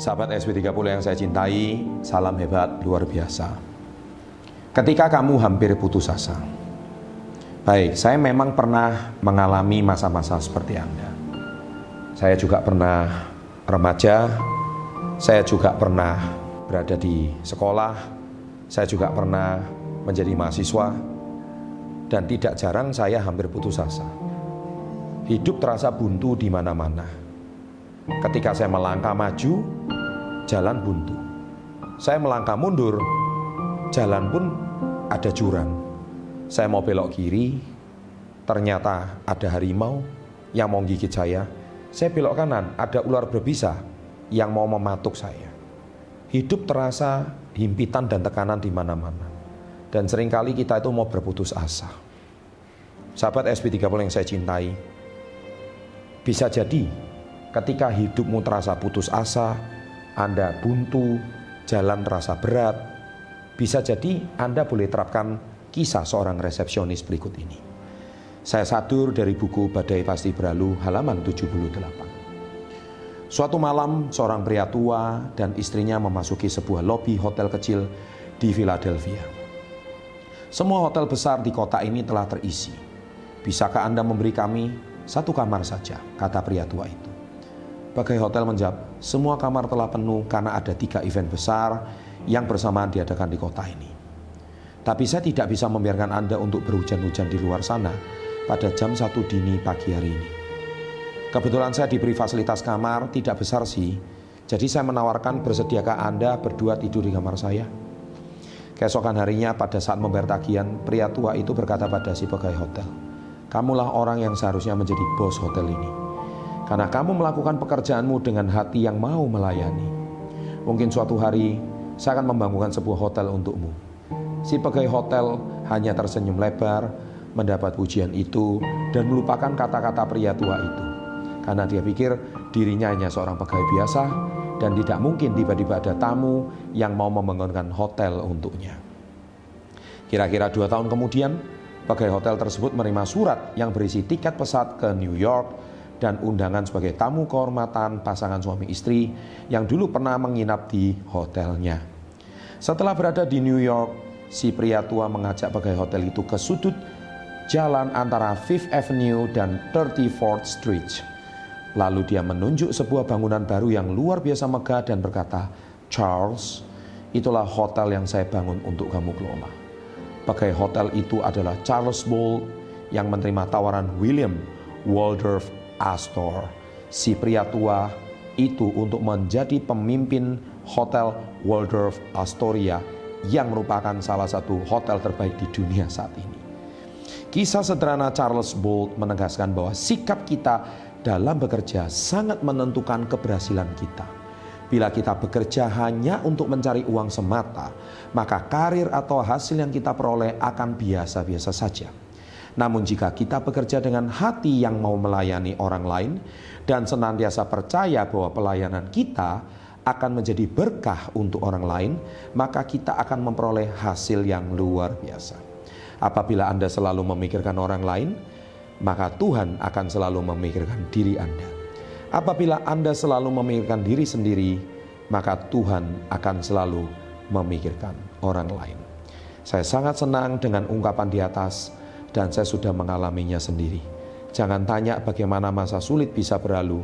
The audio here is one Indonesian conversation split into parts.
Sahabat SB30 yang saya cintai, salam hebat luar biasa. Ketika kamu hampir putus asa. Baik, saya memang pernah mengalami masa-masa seperti Anda. Saya juga pernah remaja, saya juga pernah berada di sekolah, saya juga pernah menjadi mahasiswa, dan tidak jarang saya hampir putus asa. Hidup terasa buntu di mana-mana. Ketika saya melangkah maju, jalan buntu. Saya melangkah mundur, jalan pun ada jurang. Saya mau belok kiri, ternyata ada harimau yang mau gigit saya. Saya belok kanan, ada ular berbisa yang mau mematuk saya. Hidup terasa himpitan dan tekanan di mana-mana. Dan sering kali kita itu mau berputus asa. Sahabat SB30 yang saya cintai, bisa jadi ketika hidupmu terasa putus asa, anda buntu, jalan terasa berat, bisa jadi Anda boleh terapkan kisah seorang resepsionis berikut ini. Saya sadur dari buku Badai Pasti Berlalu halaman 78. Suatu malam seorang pria tua dan istrinya memasuki sebuah lobi hotel kecil di Philadelphia. Semua hotel besar di kota ini telah terisi. Bisakah Anda memberi kami satu kamar saja, kata pria tua itu. Bagai hotel menjawab, semua kamar telah penuh karena ada tiga event besar yang bersamaan diadakan di kota ini. Tapi saya tidak bisa membiarkan Anda untuk berhujan-hujan di luar sana pada jam satu dini pagi hari ini. Kebetulan saya diberi fasilitas kamar, tidak besar sih, jadi saya menawarkan bersediakah Anda berdua tidur di kamar saya. Keesokan harinya pada saat membayar tagihan, pria tua itu berkata pada si pegawai hotel, Kamulah orang yang seharusnya menjadi bos hotel ini karena kamu melakukan pekerjaanmu dengan hati yang mau melayani. Mungkin suatu hari saya akan membangunkan sebuah hotel untukmu. Si pegawai hotel hanya tersenyum lebar mendapat pujian itu dan melupakan kata-kata pria tua itu. Karena dia pikir dirinya hanya seorang pegawai biasa dan tidak mungkin tiba-tiba ada tamu yang mau membangunkan hotel untuknya. Kira-kira dua tahun kemudian, pegawai hotel tersebut menerima surat yang berisi tiket pesawat ke New York dan undangan sebagai tamu kehormatan pasangan suami istri yang dulu pernah menginap di hotelnya. Setelah berada di New York, si pria tua mengajak pegawai hotel itu ke sudut jalan antara Fifth Avenue dan 34th Street. Lalu dia menunjuk sebuah bangunan baru yang luar biasa megah dan berkata, Charles, itulah hotel yang saya bangun untuk kamu kelola. Pegawai hotel itu adalah Charles Bolt yang menerima tawaran William Waldorf Astor, si pria tua itu untuk menjadi pemimpin Hotel Waldorf Astoria yang merupakan salah satu hotel terbaik di dunia saat ini. Kisah sederhana Charles Bolt menegaskan bahwa sikap kita dalam bekerja sangat menentukan keberhasilan kita. Bila kita bekerja hanya untuk mencari uang semata, maka karir atau hasil yang kita peroleh akan biasa-biasa saja. Namun jika kita bekerja dengan hati yang mau melayani orang lain dan senantiasa percaya bahwa pelayanan kita akan menjadi berkah untuk orang lain, maka kita akan memperoleh hasil yang luar biasa. Apabila Anda selalu memikirkan orang lain, maka Tuhan akan selalu memikirkan diri Anda. Apabila Anda selalu memikirkan diri sendiri, maka Tuhan akan selalu memikirkan orang lain. Saya sangat senang dengan ungkapan di atas dan saya sudah mengalaminya sendiri. Jangan tanya bagaimana masa sulit bisa berlalu,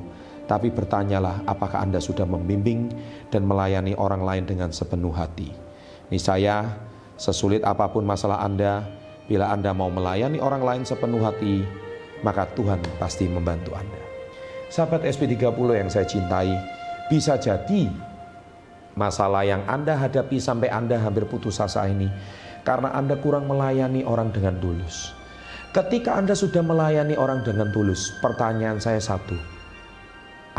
tapi bertanyalah apakah Anda sudah membimbing dan melayani orang lain dengan sepenuh hati. Ini saya, sesulit apa pun masalah Anda, bila Anda mau melayani orang lain sepenuh hati, maka Tuhan pasti membantu Anda. Sahabat SP30 yang saya cintai, bisa jadi masalah yang Anda hadapi sampai Anda hampir putus asa ini karena Anda kurang melayani orang dengan tulus. Ketika Anda sudah melayani orang dengan tulus, pertanyaan saya satu.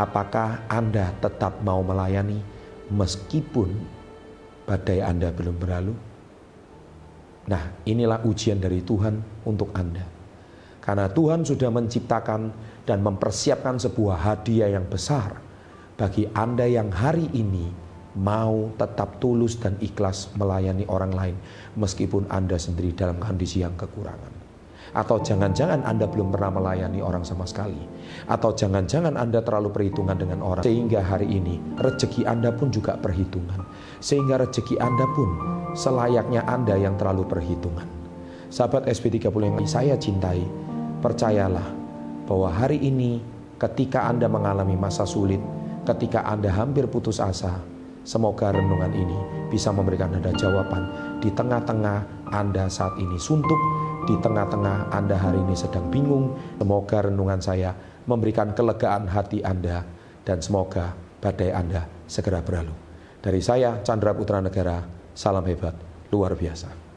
Apakah Anda tetap mau melayani meskipun badai Anda belum berlalu? Nah, inilah ujian dari Tuhan untuk Anda. Karena Tuhan sudah menciptakan dan mempersiapkan sebuah hadiah yang besar bagi Anda yang hari ini mau tetap tulus dan ikhlas melayani orang lain meskipun Anda sendiri dalam kondisi yang kekurangan. Atau jangan-jangan Anda belum pernah melayani orang sama sekali. Atau jangan-jangan Anda terlalu perhitungan dengan orang. Sehingga hari ini rezeki Anda pun juga perhitungan. Sehingga rezeki Anda pun selayaknya Anda yang terlalu perhitungan. Sahabat SP30 yang saya cintai, percayalah bahwa hari ini ketika Anda mengalami masa sulit, ketika Anda hampir putus asa, semoga renungan ini bisa memberikan Anda jawaban di tengah-tengah Anda saat ini suntuk, di tengah-tengah Anda hari ini sedang bingung. Semoga renungan saya memberikan kelegaan hati Anda dan semoga badai Anda segera berlalu. Dari saya, Chandra Putra Negara, salam hebat, luar biasa.